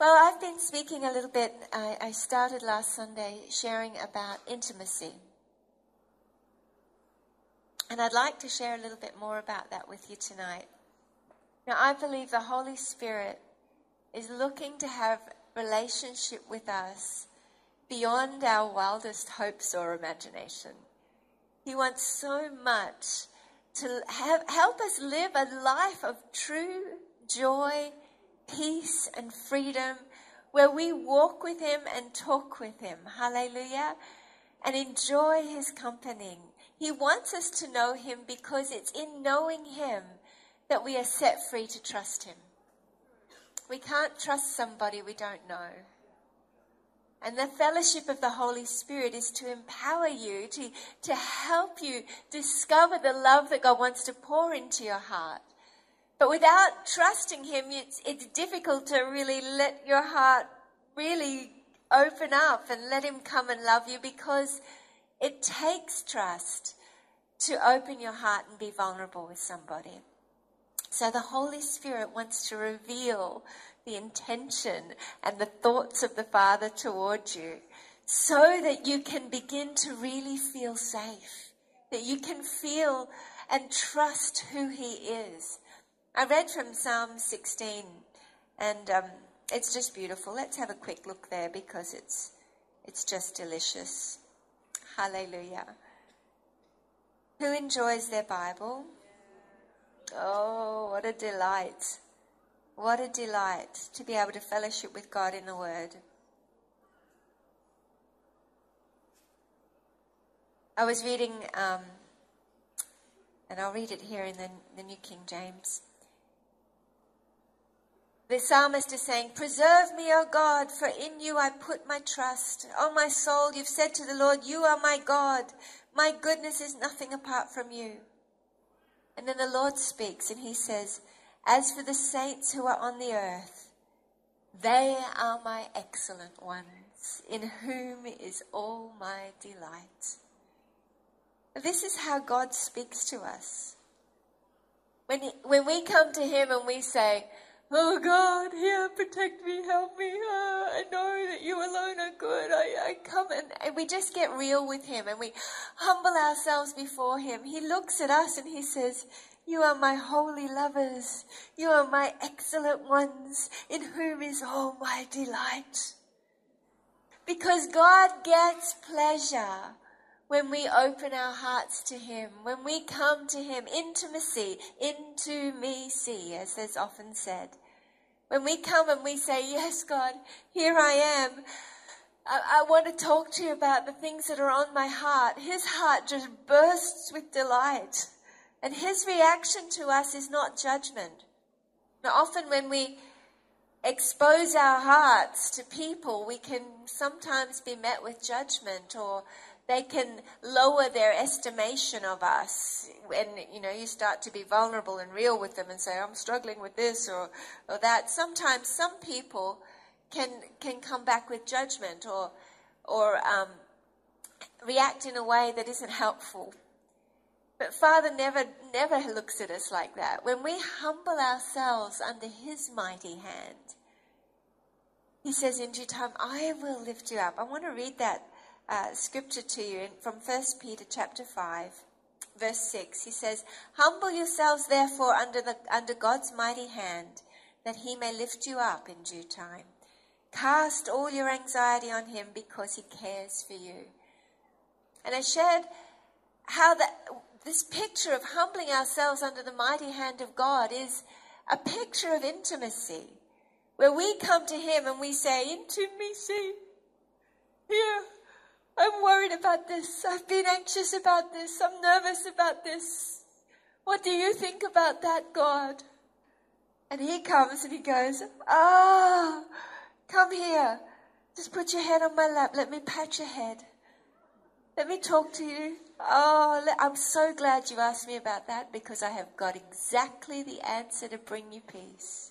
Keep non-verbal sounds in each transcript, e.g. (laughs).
Well, I've been speaking a little bit. I, I started last Sunday sharing about intimacy. And I'd like to share a little bit more about that with you tonight. Now, I believe the Holy Spirit is looking to have relationship with us beyond our wildest hopes or imagination. He wants so much to have, help us live a life of true joy, peace, and freedom where we walk with Him and talk with Him. Hallelujah. And enjoy His company. He wants us to know Him because it's in knowing Him that we are set free to trust Him. We can't trust somebody we don't know. And the fellowship of the Holy Spirit is to empower you, to, to help you discover the love that God wants to pour into your heart. But without trusting Him, it's, it's difficult to really let your heart really open up and let Him come and love you because it takes trust to open your heart and be vulnerable with somebody. So the Holy Spirit wants to reveal the intention and the thoughts of the Father toward you so that you can begin to really feel safe, that you can feel and trust who He is. I read from Psalm 16 and um, it's just beautiful. Let's have a quick look there because it's, it's just delicious. Hallelujah. Who enjoys their Bible? Oh, what a delight. What a delight to be able to fellowship with God in the Word. I was reading, um, and I'll read it here in the, the New King James. The psalmist is saying, Preserve me, O God, for in you I put my trust. O my soul, you've said to the Lord, You are my God. My goodness is nothing apart from you. And then the Lord speaks and he says, as for the saints who are on the earth, they are my excellent ones, in whom is all my delight. This is how God speaks to us. When, he, when we come to Him and we say, Oh God, here, protect me, help me. Oh, I know that you alone are good. I, I come and, and we just get real with Him and we humble ourselves before Him. He looks at us and He says, you are my holy lovers. You are my excellent ones, in whom is all my delight. Because God gets pleasure when we open our hearts to Him, when we come to Him, intimacy, into me see, as is often said. When we come and we say, Yes, God, here I am. I, I want to talk to you about the things that are on my heart. His heart just bursts with delight. And his reaction to us is not judgment. Now, often when we expose our hearts to people, we can sometimes be met with judgment or they can lower their estimation of us when you know you start to be vulnerable and real with them and say i'm struggling with this or, or that sometimes some people can can come back with judgment or or um, react in a way that isn't helpful but Father never, never looks at us like that. When we humble ourselves under His mighty hand, He says in due time, I will lift you up. I want to read that uh, scripture to you from 1 Peter chapter 5, verse 6. He says, Humble yourselves therefore under, the, under God's mighty hand, that He may lift you up in due time. Cast all your anxiety on Him because He cares for you. And I shared how that this picture of humbling ourselves under the mighty hand of God is a picture of intimacy, where we come to Him and we say, Intimacy, here, I'm worried about this. I've been anxious about this. I'm nervous about this. What do you think about that, God? And He comes and He goes, Ah, come here. Just put your head on my lap. Let me pat your head. Let me talk to you. Oh, I'm so glad you asked me about that because I have got exactly the answer to bring you peace.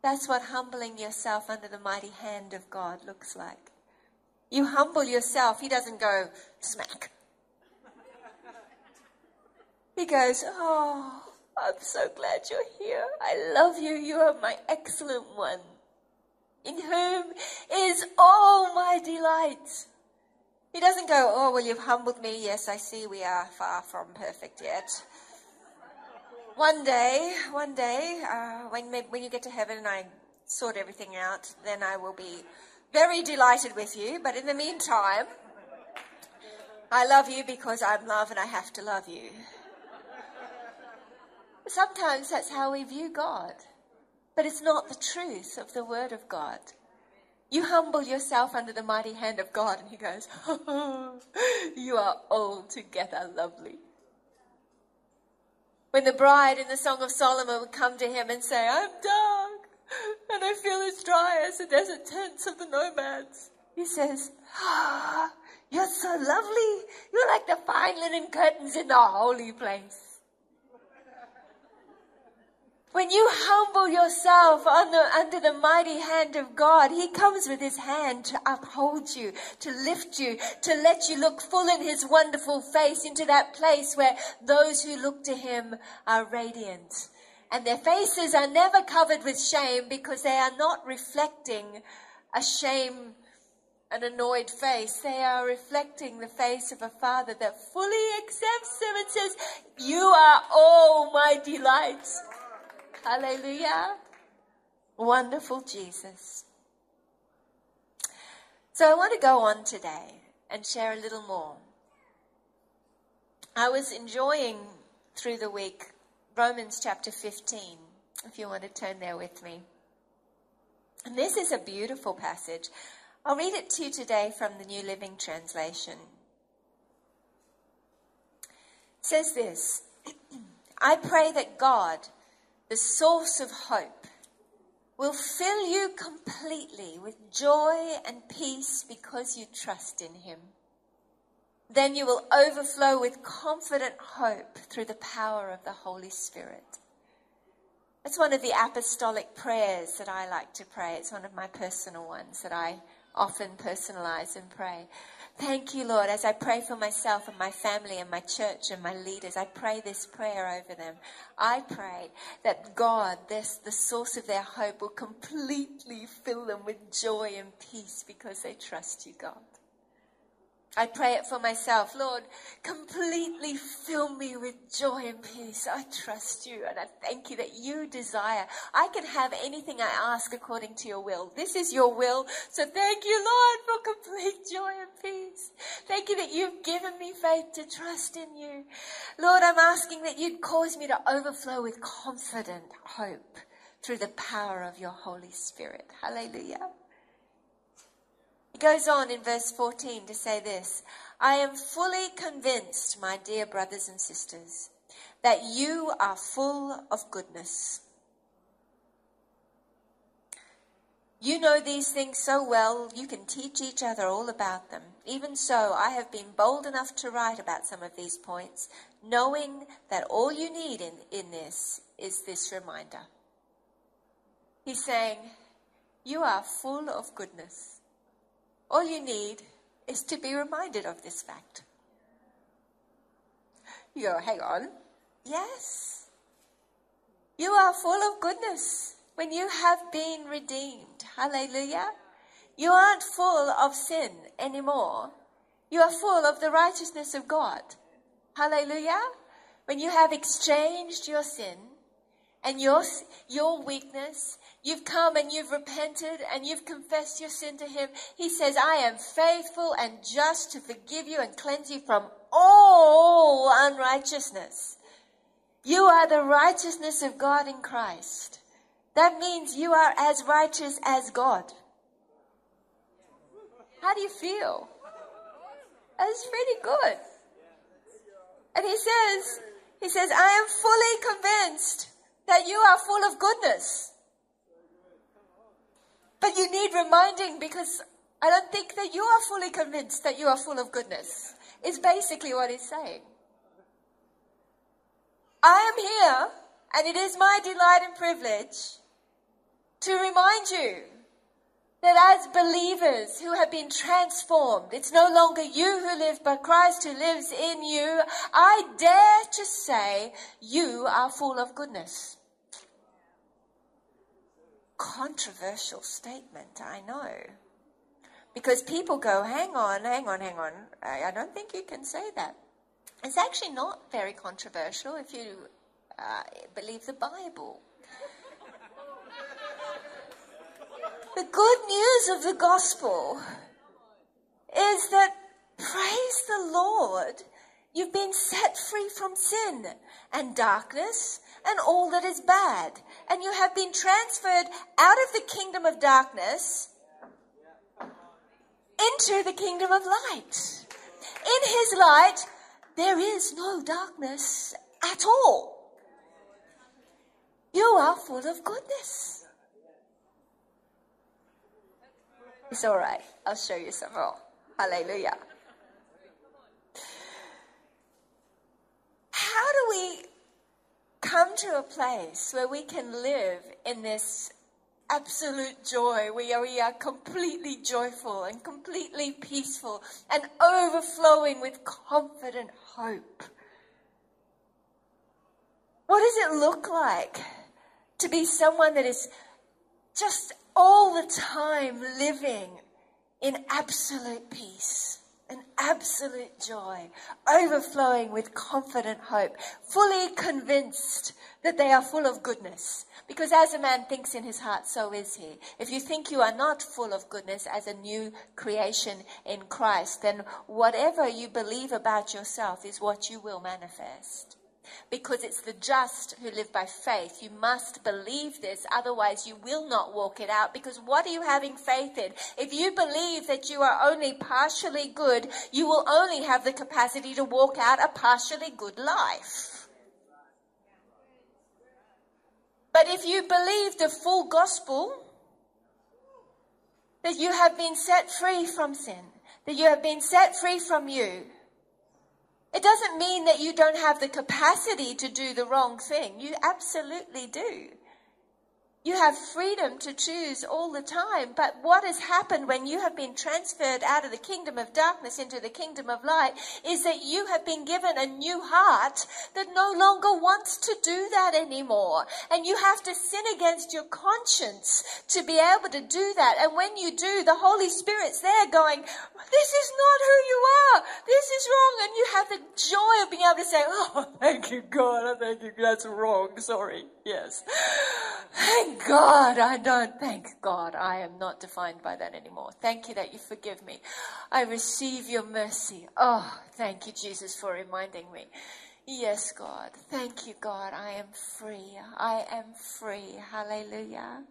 That's what humbling yourself under the mighty hand of God looks like. You humble yourself, He doesn't go smack. He goes, Oh, I'm so glad you're here. I love you. You are my excellent one. in whom is all my delight. He doesn't go, Oh, well, you've humbled me. Yes, I see we are far from perfect yet. One day, one day, uh, when, when you get to heaven and I sort everything out, then I will be very delighted with you. But in the meantime, I love you because I'm love and I have to love you. Sometimes that's how we view God, but it's not the truth of the Word of God. You humble yourself under the mighty hand of God, and He goes, oh, (laughs) You are altogether lovely. When the bride in the Song of Solomon would come to him and say, I'm dark, and I feel as dry as the desert tents of the nomads, he says, Ah, you're so lovely. You're like the fine linen curtains in the holy place. When you humble yourself under, under the mighty hand of God, He comes with His hand to uphold you, to lift you, to let you look full in His wonderful face into that place where those who look to Him are radiant. And their faces are never covered with shame because they are not reflecting a shame, an annoyed face. They are reflecting the face of a Father that fully accepts them and says, You are all my delights. Hallelujah. Wonderful Jesus. So I want to go on today and share a little more. I was enjoying through the week Romans chapter 15, if you want to turn there with me. And this is a beautiful passage. I'll read it to you today from the New Living Translation. It says this (clears throat) I pray that God the source of hope, will fill you completely with joy and peace because you trust in Him. Then you will overflow with confident hope through the power of the Holy Spirit. It's one of the apostolic prayers that I like to pray. It's one of my personal ones that I often personalize and pray. Thank you, Lord, as I pray for myself and my family and my church and my leaders. I pray this prayer over them. I pray that God, this, the source of their hope, will completely fill them with joy and peace because they trust you, God. I pray it for myself. Lord, completely fill me with joy and peace. I trust you and I thank you that you desire. I can have anything I ask according to your will. This is your will. So thank you, Lord, for complete joy and peace. Thank you that you've given me faith to trust in you. Lord, I'm asking that you'd cause me to overflow with confident hope through the power of your Holy Spirit. Hallelujah. Goes on in verse 14 to say this I am fully convinced, my dear brothers and sisters, that you are full of goodness. You know these things so well, you can teach each other all about them. Even so, I have been bold enough to write about some of these points, knowing that all you need in, in this is this reminder. He's saying, You are full of goodness. All you need is to be reminded of this fact. You go, hang on. Yes. You are full of goodness when you have been redeemed. Hallelujah. You aren't full of sin anymore. You are full of the righteousness of God. Hallelujah. When you have exchanged your sin and your, your weakness You've come and you've repented and you've confessed your sin to Him. He says, I am faithful and just to forgive you and cleanse you from all unrighteousness. You are the righteousness of God in Christ. That means you are as righteous as God. How do you feel? That's pretty good. And he says, he says, I am fully convinced that you are full of goodness. But you need reminding because I don't think that you are fully convinced that you are full of goodness, is basically what he's saying. I am here, and it is my delight and privilege to remind you that as believers who have been transformed, it's no longer you who live, but Christ who lives in you. I dare to say you are full of goodness. Controversial statement, I know. Because people go, hang on, hang on, hang on. I, I don't think you can say that. It's actually not very controversial if you uh, believe the Bible. the good news of the gospel is that, praise the Lord, you've been set free from sin and darkness and all that is bad. And you have been transferred out of the kingdom of darkness into the kingdom of light. In his light, there is no darkness at all. You are full of goodness. It's all right. I'll show you some more. Hallelujah. How do we come to a place where we can live in this absolute joy. We are, we are completely joyful and completely peaceful and overflowing with confident hope. What does it look like to be someone that is just all the time living in absolute peace? And absolute joy, overflowing with confident hope, fully convinced that they are full of goodness. Because as a man thinks in his heart, so is he. If you think you are not full of goodness as a new creation in Christ, then whatever you believe about yourself is what you will manifest because it's the just who live by faith. You must believe this, otherwise, you will not walk it out. Because what are you having faith in? If you believe that you are only partially good, you will only have the capacity to walk out a partially good life. But if you believe the full gospel, that you have been set free from sin, that you have been set free from you, it doesn't mean that you don't have the capacity to do the wrong thing. You absolutely do. You have freedom to choose all the time. But what has happened when you have been transferred out of the kingdom of darkness into the kingdom of light is that you have been given a new heart that no longer wants to do that anymore. And you have to sin against your conscience to be able to do that. And when you do, the Holy Spirit's there going, this is not who you are. This is wrong. And you have the joy of being able to say, oh, thank you, God. Thank you. That's wrong. Sorry. Yes. Thank God I don't. Thank God I am not defined by that anymore. Thank you that you forgive me. I receive your mercy. Oh, thank you, Jesus, for reminding me. Yes, God. Thank you, God. I am free. I am free. Hallelujah.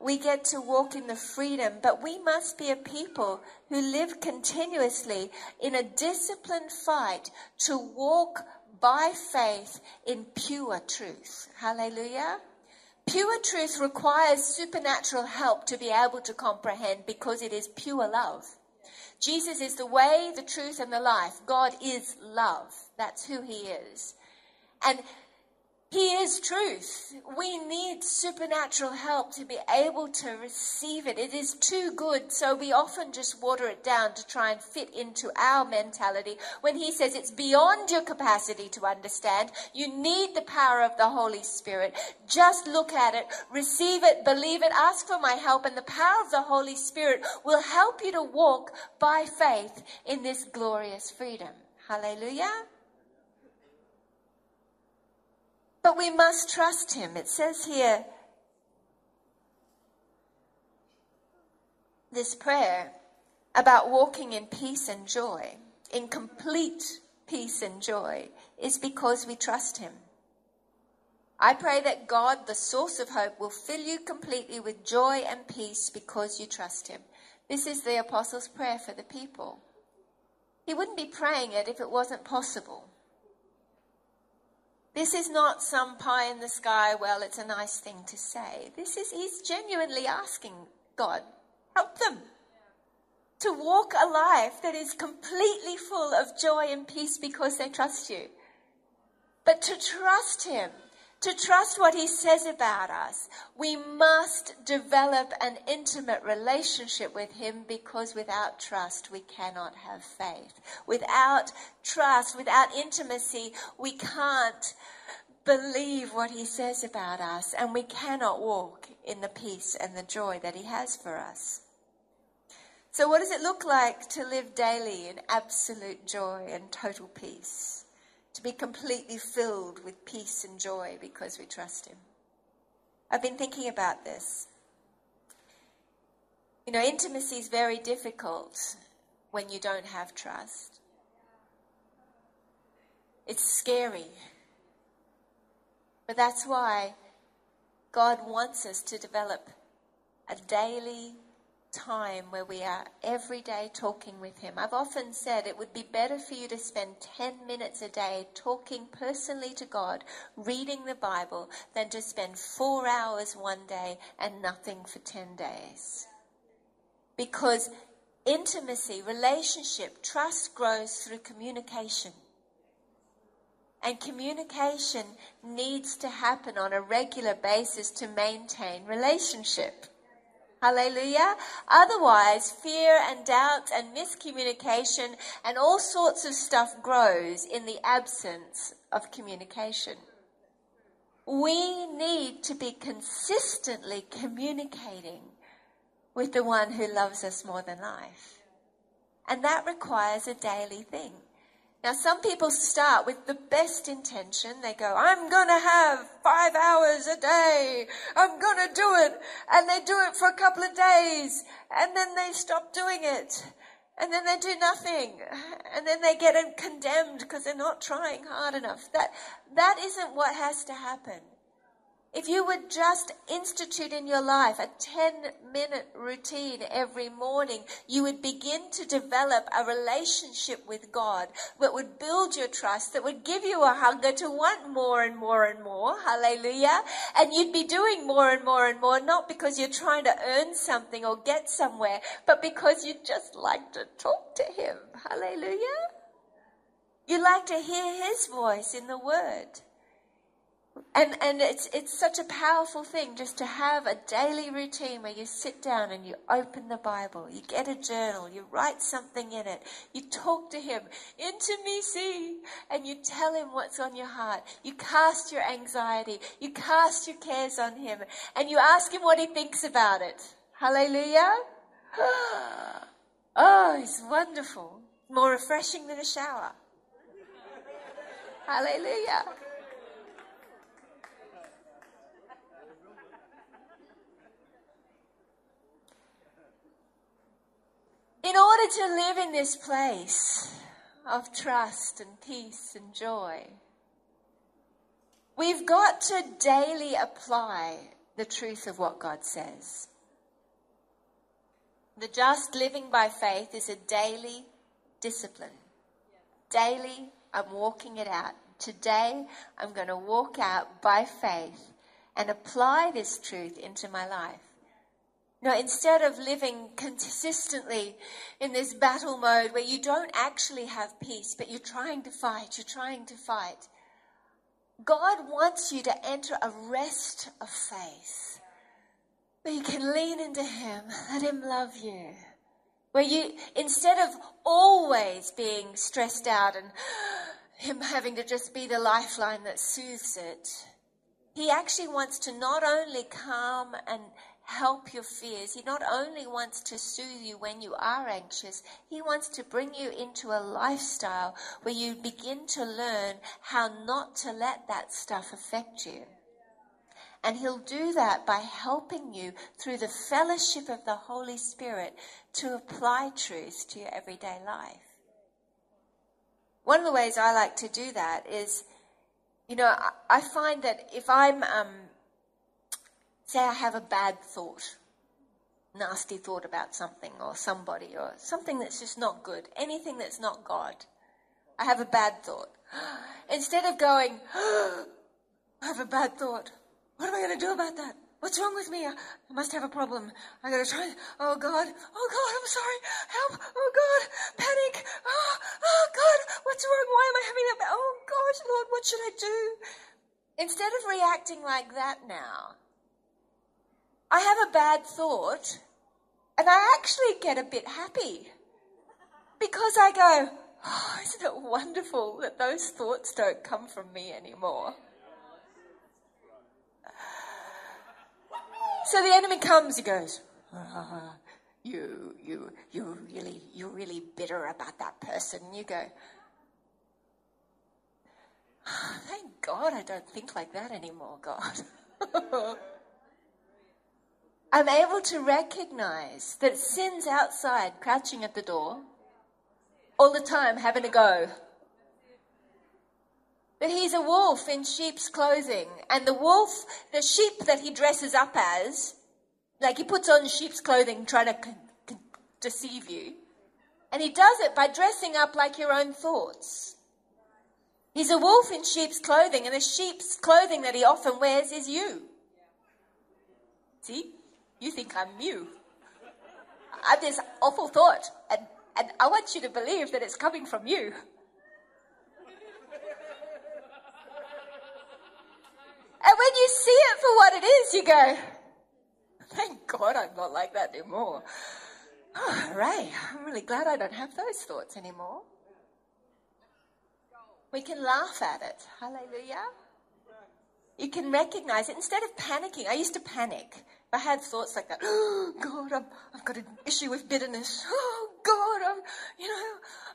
We get to walk in the freedom, but we must be a people who live continuously in a disciplined fight to walk by faith in pure truth. Hallelujah. Pure truth requires supernatural help to be able to comprehend because it is pure love. Jesus is the way, the truth, and the life. God is love. That's who he is. And he is truth. We need supernatural help to be able to receive it. It is too good, so we often just water it down to try and fit into our mentality. When He says it's beyond your capacity to understand, you need the power of the Holy Spirit. Just look at it, receive it, believe it, ask for my help, and the power of the Holy Spirit will help you to walk by faith in this glorious freedom. Hallelujah. But we must trust him. It says here, this prayer about walking in peace and joy, in complete peace and joy, is because we trust him. I pray that God, the source of hope, will fill you completely with joy and peace because you trust him. This is the apostles' prayer for the people. He wouldn't be praying it if it wasn't possible. This is not some pie in the sky, well, it's a nice thing to say. This is, he's genuinely asking God, help them to walk a life that is completely full of joy and peace because they trust you. But to trust Him, to trust what He says about us, we must develop an intimate relationship with Him because without trust, we cannot have faith. Without trust, without intimacy, we can't believe what he says about us and we cannot walk in the peace and the joy that he has for us. So, what does it look like to live daily in absolute joy and total peace? To be completely filled with peace and joy because we trust him. I've been thinking about this. You know, intimacy is very difficult when you don't have trust. It's scary. But that's why God wants us to develop a daily time where we are every day talking with Him. I've often said it would be better for you to spend 10 minutes a day talking personally to God, reading the Bible, than to spend four hours one day and nothing for 10 days. Because intimacy, relationship, trust grows through communication. And communication needs to happen on a regular basis to maintain relationship. Hallelujah. Otherwise, fear and doubt and miscommunication and all sorts of stuff grows in the absence of communication. We need to be consistently communicating with the one who loves us more than life. And that requires a daily thing. Now, some people start with the best intention. They go, I'm going to have five hours a day. I'm going to do it. And they do it for a couple of days. And then they stop doing it. And then they do nothing. And then they get condemned because they're not trying hard enough. That, that isn't what has to happen. If you would just institute in your life a 10 minute routine every morning, you would begin to develop a relationship with God that would build your trust, that would give you a hunger to want more and more and more. Hallelujah. And you'd be doing more and more and more, not because you're trying to earn something or get somewhere, but because you just like to talk to Him. Hallelujah. You like to hear His voice in the Word. And, and it's, it's such a powerful thing just to have a daily routine where you sit down and you open the Bible, you get a journal, you write something in it, you talk to Him, intimacy, and you tell Him what's on your heart. You cast your anxiety, you cast your cares on Him, and you ask Him what He thinks about it. Hallelujah. (gasps) Oh, it's wonderful. More refreshing than a shower. Hallelujah. In order to live in this place of trust and peace and joy, we've got to daily apply the truth of what God says. The just living by faith is a daily discipline. Daily, I'm walking it out. Today, I'm going to walk out by faith and apply this truth into my life. No, instead of living consistently in this battle mode where you don't actually have peace, but you're trying to fight, you're trying to fight, God wants you to enter a rest of faith where you can lean into Him, let Him love you. Where you, instead of always being stressed out and (gasps) Him having to just be the lifeline that soothes it, He actually wants to not only calm and help your fears. He not only wants to soothe you when you are anxious, He wants to bring you into a lifestyle where you begin to learn how not to let that stuff affect you. And He'll do that by helping you through the fellowship of the Holy Spirit to apply truth to your everyday life. One of the ways I like to do that is, you know, I find that if I'm um, Say I have a bad thought, nasty thought about something or somebody or something that's just not good, anything that's not God. I have a bad thought. (gasps) Instead of going, (gasps) I have a bad thought. What am I going to do about that? What's wrong with me? I must have a problem. I gotta try. Oh God. Oh God, I'm sorry. Help. Oh God. Panic. Oh, oh God. What's wrong? Why am I having that? Oh gosh, Lord, what should I do? Instead of reacting like that now, I have a bad thought and I actually get a bit happy because I go, oh, isn't it wonderful that those thoughts don't come from me anymore? So the enemy comes, he goes, oh, you, you, you really, you're really bitter about that person. You go, oh, thank God I don't think like that anymore, God. (laughs) I'm able to recognize that sin's outside, crouching at the door, all the time having a go. That he's a wolf in sheep's clothing, and the wolf, the sheep that he dresses up as, like he puts on sheep's clothing trying to con- con- deceive you, and he does it by dressing up like your own thoughts. He's a wolf in sheep's clothing, and the sheep's clothing that he often wears is you. See? You think I'm you. I have this awful thought, and, and I want you to believe that it's coming from you. And when you see it for what it is, you go, thank God I'm not like that anymore. Oh, (sighs) Ray, I'm really glad I don't have those thoughts anymore. We can laugh at it. Hallelujah. You can recognize it instead of panicking. I used to panic. I had thoughts like that. Oh, God, i have got an issue with bitterness. Oh, God, I'm, you know,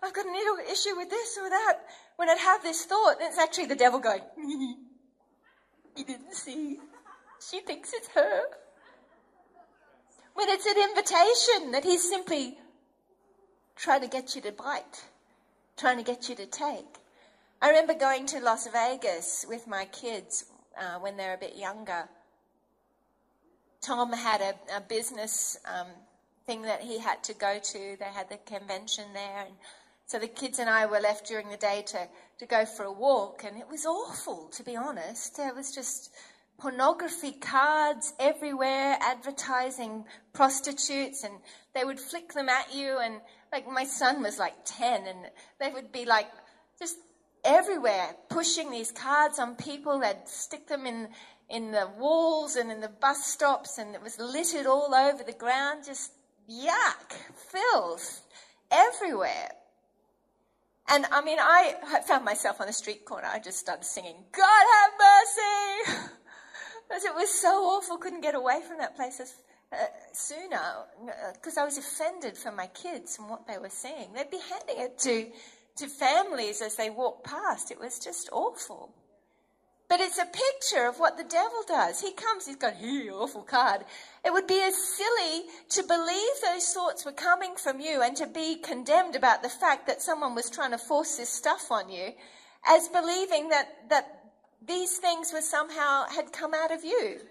I've got an issue with this or that. When I'd have this thought, it's actually the devil going, (laughs) you didn't see. She thinks it's her. When it's an invitation that he's simply trying to get you to bite, trying to get you to take. I remember going to Las Vegas with my kids uh, when they're a bit younger Tom had a, a business um, thing that he had to go to. They had the convention there. And so the kids and I were left during the day to, to go for a walk. And it was awful, to be honest. It was just pornography cards everywhere, advertising prostitutes. And they would flick them at you. And like my son was like 10 and they would be like just everywhere pushing these cards on people. They'd stick them in in the walls and in the bus stops, and it was littered all over the ground, just yuck, filth everywhere. And I mean, I found myself on a street corner. I just started singing, God have mercy! (laughs) because it was so awful, couldn't get away from that place as, uh, sooner because uh, I was offended for my kids and what they were seeing. They'd be handing it to, to families as they walked past. It was just awful. But it's a picture of what the devil does. He comes, he's got, hey, awful card. It would be as silly to believe those thoughts were coming from you and to be condemned about the fact that someone was trying to force this stuff on you as believing that, that these things were somehow had come out of you.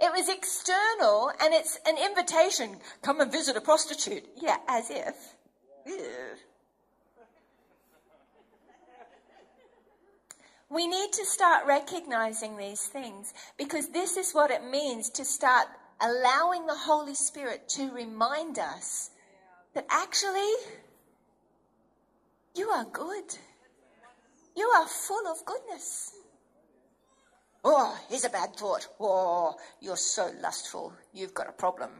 It was external and it's an invitation. Come and visit a prostitute. Yeah, as if. We need to start recognizing these things because this is what it means to start allowing the Holy Spirit to remind us that actually you are good. You are full of goodness. Oh, here's a bad thought. Oh, you're so lustful. You've got a problem.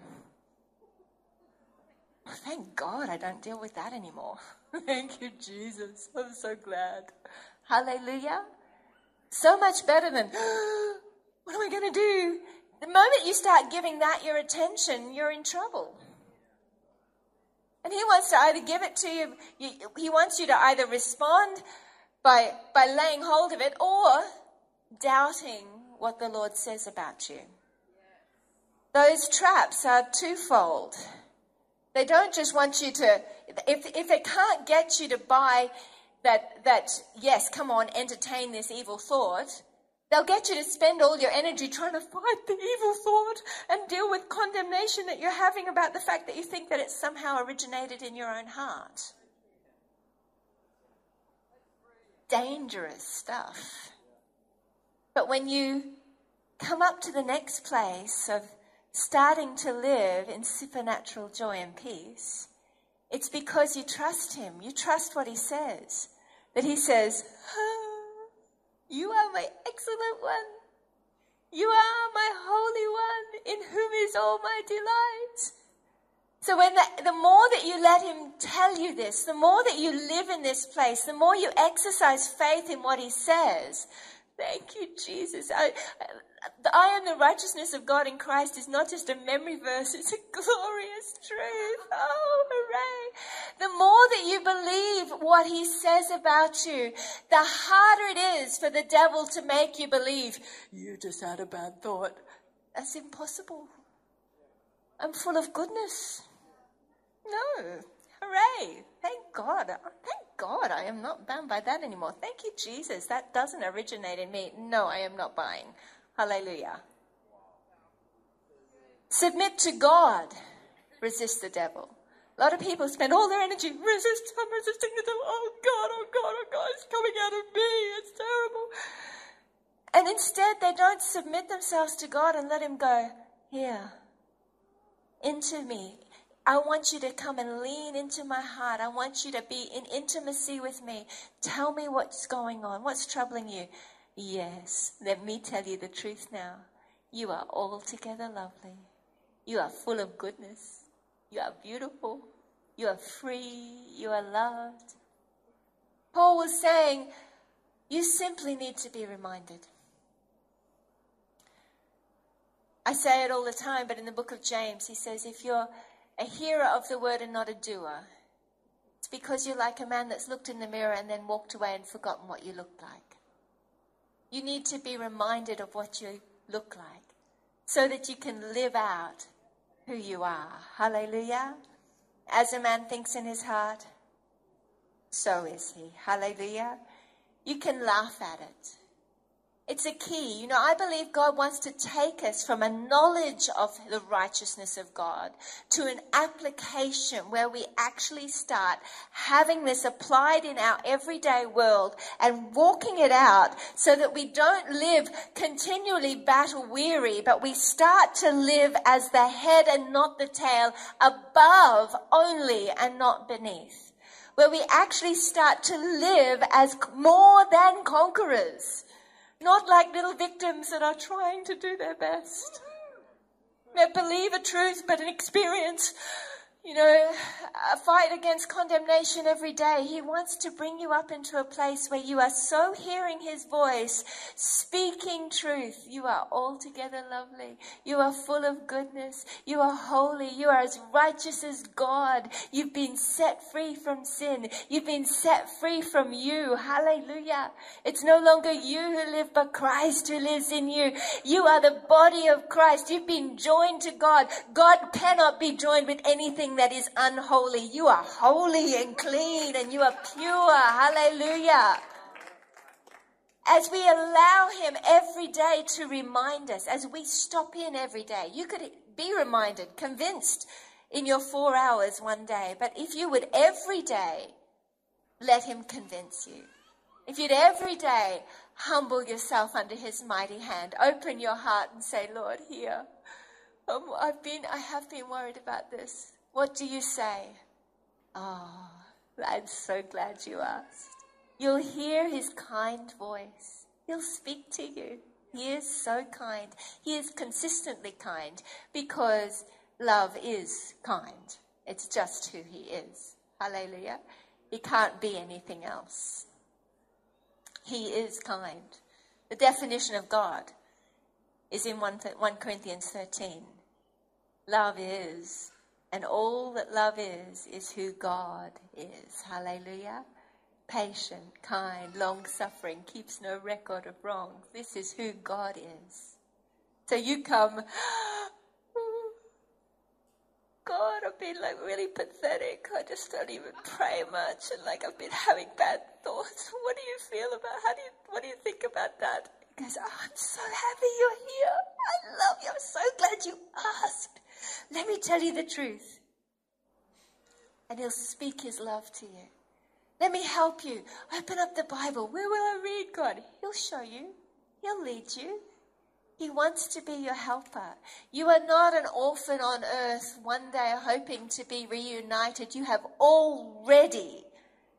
Oh, thank God I don't deal with that anymore. (laughs) Thank you, Jesus. I'm so glad. Hallelujah. So much better than, (gasps) what am I going to do? The moment you start giving that your attention, you're in trouble. And he wants to either give it to you, he wants you to either respond by, by laying hold of it or doubting what the Lord says about you. Those traps are twofold. They don't just want you to, if, if they can't get you to buy that, that, yes, come on, entertain this evil thought, they'll get you to spend all your energy trying to fight the evil thought and deal with condemnation that you're having about the fact that you think that it somehow originated in your own heart. Dangerous stuff. But when you come up to the next place of starting to live in supernatural joy and peace, it's because you trust Him. You trust what He says that he says, oh, You are my excellent one. You are my holy one in whom is all my delight. So when the, the more that you let him tell you this, the more that you live in this place, the more you exercise faith in what he says, Thank you, Jesus. I, I am the righteousness of God in Christ is not just a memory verse, it's a glorious truth. Oh, hooray. The more that you believe what he says about you, the harder it is for the devil to make you believe you just had a bad thought. That's impossible. I'm full of goodness. No. Hooray. Thank God. Thank God I am not bound by that anymore. Thank you, Jesus. That doesn't originate in me. No, I am not buying. Hallelujah. Submit to God. Resist the devil. A lot of people spend all their energy resist. I'm resisting the devil. Oh God, oh God, oh God, it's coming out of me. It's terrible. And instead, they don't submit themselves to God and let Him go, here, into me, I want you to come and lean into my heart. I want you to be in intimacy with me. Tell me what's going on. What's troubling you? Yes, let me tell you the truth now. You are altogether lovely. You are full of goodness. You are beautiful. You are free. You are loved. Paul was saying, you simply need to be reminded. I say it all the time, but in the book of James, he says, if you're a hearer of the word and not a doer. It's because you're like a man that's looked in the mirror and then walked away and forgotten what you looked like. You need to be reminded of what you look like so that you can live out who you are. Hallelujah. As a man thinks in his heart, so is he. Hallelujah. You can laugh at it. It's a key. You know, I believe God wants to take us from a knowledge of the righteousness of God to an application where we actually start having this applied in our everyday world and walking it out so that we don't live continually battle weary, but we start to live as the head and not the tail, above only and not beneath. Where we actually start to live as more than conquerors not like little victims that are trying to do their best. They believe a truth but an experience you know, a fight against condemnation every day. He wants to bring you up into a place where you are so hearing His voice, speaking truth. You are altogether lovely. You are full of goodness. You are holy. You are as righteous as God. You've been set free from sin. You've been set free from you. Hallelujah. It's no longer you who live, but Christ who lives in you. You are the body of Christ. You've been joined to God. God cannot be joined with anything that is unholy. You are holy and clean and you are pure. Hallelujah. As we allow Him every day to remind us, as we stop in every day, you could be reminded, convinced in your four hours one day, but if you would every day let Him convince you, if you'd every day humble yourself under His mighty hand, open your heart and say, Lord, here, um, I've been, I have been worried about this. What do you say? Oh, I'm so glad you asked. You'll hear his kind voice. He'll speak to you. He is so kind. He is consistently kind because love is kind. It's just who he is. Hallelujah. He can't be anything else. He is kind. The definition of God is in 1, 1 Corinthians 13. Love is and all that love is, is who God is. Hallelujah. Patient, kind, long suffering, keeps no record of wrong. This is who God is. So you come, (gasps) God, I've been like really pathetic. I just don't even pray much, and like I've been having bad thoughts. (laughs) What do you feel about? How do you? What do you think about that? He goes, oh, I'm so happy you're here. I love you. I'm so glad you asked. Let me tell you the truth. And He'll speak His love to you. Let me help you. Open up the Bible. Where will I read, God? He'll show you. He'll lead you. He wants to be your helper. You are not an orphan on earth one day hoping to be reunited. You have already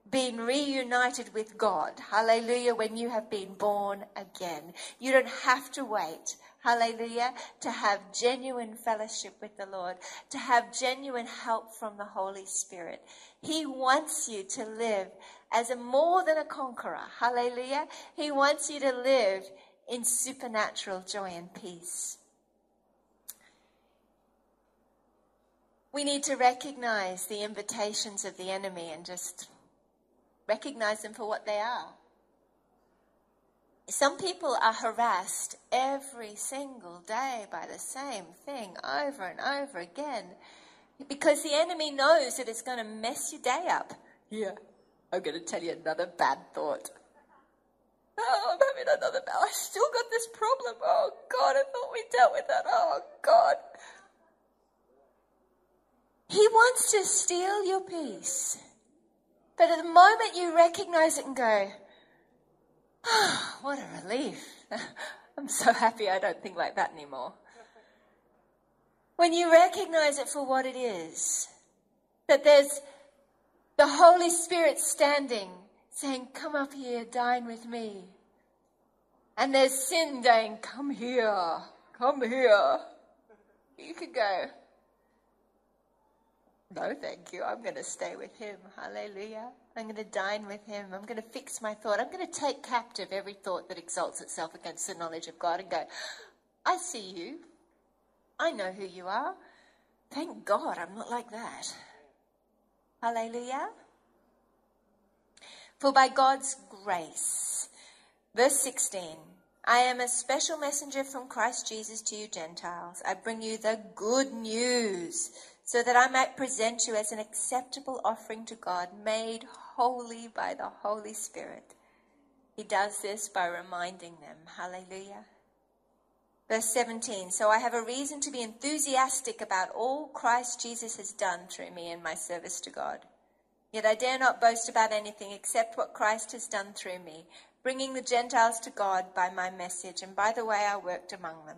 been reunited with God. Hallelujah. When you have been born again. You don't have to wait Hallelujah. To have genuine fellowship with the Lord, to have genuine help from the Holy Spirit. He wants you to live as a more than a conqueror. Hallelujah. He wants you to live in supernatural joy and peace. We need to recognize the invitations of the enemy and just recognize them for what they are. Some people are harassed every single day by the same thing over and over again because the enemy knows that it's going to mess your day up. Yeah, I'm going to tell you another bad thought. Oh, I'm having another bad. I still got this problem. Oh God, I thought we dealt with that. Oh God. He wants to steal your peace. But at the moment you recognize it and go, (gasps) what a relief. (laughs) I'm so happy I don't think like that anymore. When you recognize it for what it is, that there's the Holy Spirit standing saying, Come up here, dine with me. And there's sin saying, Come here, come here. You could go, no, thank you. I'm going to stay with him. Hallelujah. I'm going to dine with him. I'm going to fix my thought. I'm going to take captive every thought that exalts itself against the knowledge of God and go, I see you. I know who you are. Thank God I'm not like that. Hallelujah. For by God's grace, verse 16, I am a special messenger from Christ Jesus to you Gentiles. I bring you the good news so that I might present you as an acceptable offering to God, made holy by the Holy Spirit. He does this by reminding them. Hallelujah. Verse 17 So I have a reason to be enthusiastic about all Christ Jesus has done through me in my service to God. Yet I dare not boast about anything except what Christ has done through me, bringing the Gentiles to God by my message and by the way I worked among them.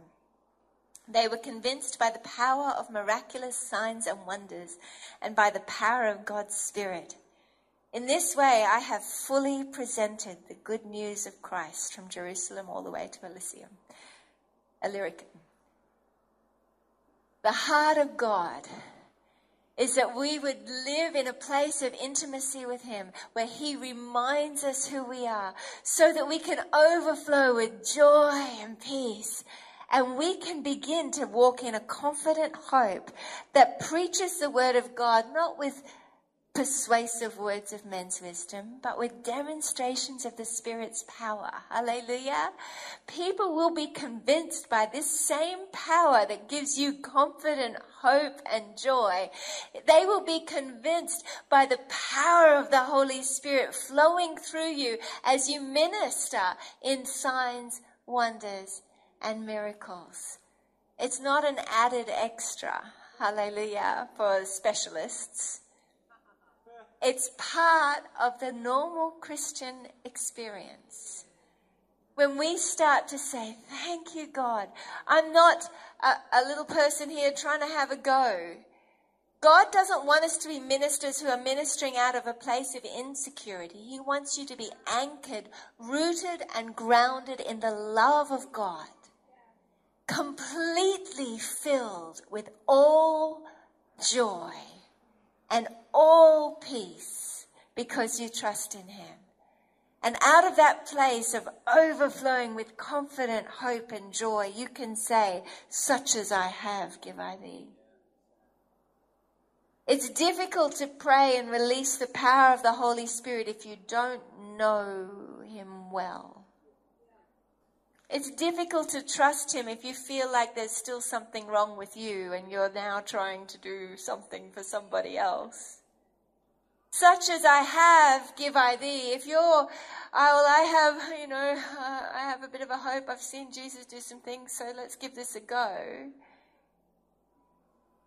They were convinced by the power of miraculous signs and wonders and by the power of God's Spirit. In this way, I have fully presented the good news of Christ from Jerusalem all the way to Elysium. Illyricum. The heart of God is that we would live in a place of intimacy with Him where He reminds us who we are so that we can overflow with joy and peace and we can begin to walk in a confident hope that preaches the word of God, not with persuasive words of men's wisdom, but with demonstrations of the Spirit's power. Hallelujah. People will be convinced by this same power that gives you confident hope and joy. They will be convinced by the power of the Holy Spirit flowing through you as you minister in signs, wonders, and miracles. It's not an added extra, hallelujah, for specialists. It's part of the normal Christian experience. When we start to say, Thank you, God, I'm not a, a little person here trying to have a go. God doesn't want us to be ministers who are ministering out of a place of insecurity. He wants you to be anchored, rooted, and grounded in the love of God completely filled with all joy and all peace because you trust in Him. And out of that place of overflowing with confident hope and joy, you can say, Such as I have, give I thee. It's difficult to pray and release the power of the Holy Spirit if you don't know Him well. It's difficult to trust him if you feel like there's still something wrong with you and you're now trying to do something for somebody else. Such as I have, give I thee. If you're, oh, well, I have, (laughs) you know, uh, (laughs) I have a bit of a hope. I've seen Jesus do some things, so let's give this a go.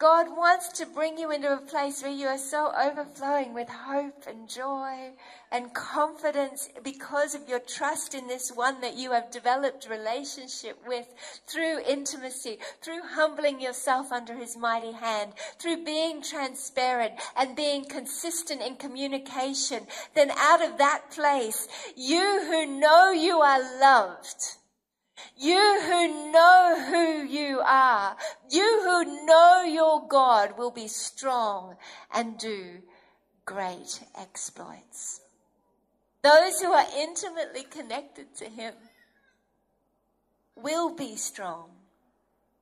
God wants to bring you into a place where you are so overflowing with hope and joy and confidence because of your trust in this one that you have developed relationship with through intimacy, through humbling yourself under his mighty hand, through being transparent and being consistent in communication. Then out of that place, you who know you are loved, You who know who you are, you who know your God will be strong and do great exploits. Those who are intimately connected to Him will be strong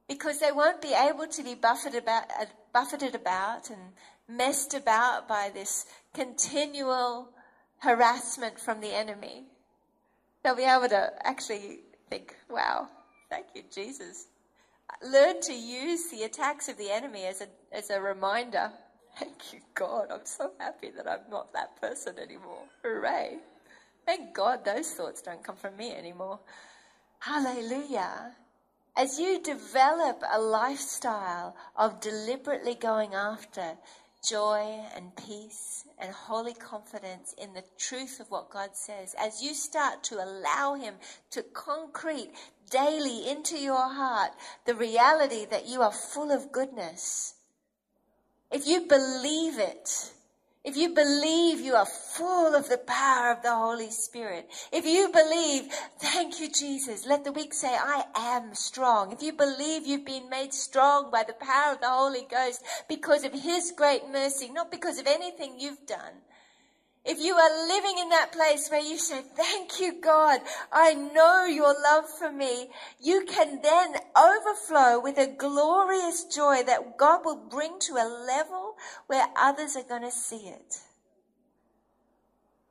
because they won't be able to be buffeted about, uh, buffeted about and messed about by this continual harassment from the enemy. They'll be able to actually think, wow, thank you, Jesus. Learn to use the attacks of the enemy as a, as a reminder. Thank you, God. I'm so happy that I'm not that person anymore. Hooray. Thank God those thoughts don't come from me anymore. Hallelujah. As you develop a lifestyle of deliberately going after joy and peace and holy confidence in the truth of what God says, as you start to allow Him to concrete daily into your heart the reality that you are full of goodness, if you believe it, if you believe you are full of the power of the Holy Spirit, if you believe, thank you, Jesus, let the weak say, I am strong. If you believe you've been made strong by the power of the Holy Ghost because of His great mercy, not because of anything you've done, if you are living in that place where you say, Thank you, God, I know your love for me, you can then overflow with a glorious joy that God will bring to a level where others are going to see it.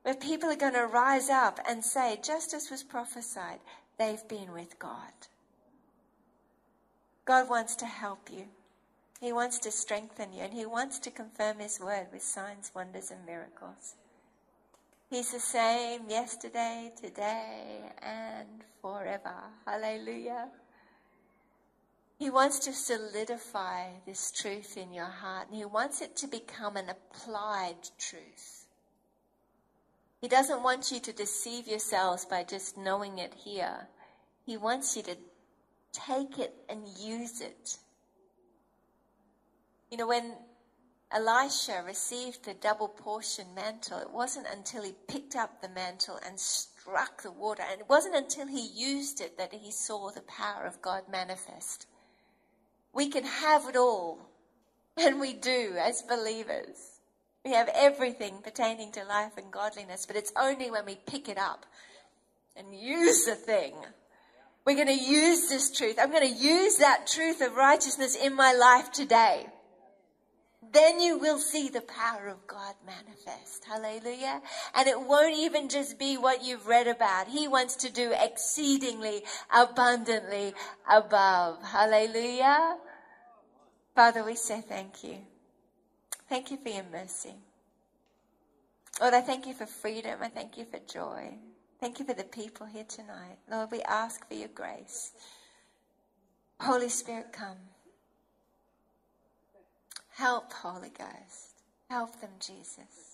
Where people are going to rise up and say, just as was prophesied, they've been with God. God wants to help you. He wants to strengthen you and He wants to confirm His word with signs, wonders, and miracles. He's the same yesterday, today, and forever. Hallelujah. He wants to solidify this truth in your heart, and He wants it to become an applied truth. He doesn't want you to deceive yourselves by just knowing it here. He wants you to take it and use it. You know, when Elisha received the double portion mantle, it wasn't until he picked up the mantle and struck the water, and it wasn't until he used it that he saw the power of God manifest. We can have it all, and we do as believers. We have everything pertaining to life and godliness, but it's only when we pick it up and use the thing. We're going to use this truth. I'm going to use that truth of righteousness in my life today then you will see the power of God manifest. Hallelujah. And it won't even just be what you've read about. He wants to do exceedingly abundantly above. Hallelujah. Father, we say thank you. Thank you for your mercy. Lord, I thank you for freedom. I thank you for joy. Thank you for the people here tonight. Lord, we ask for your grace. Holy Spirit, come. Help, Holy Ghost. Help them, Jesus.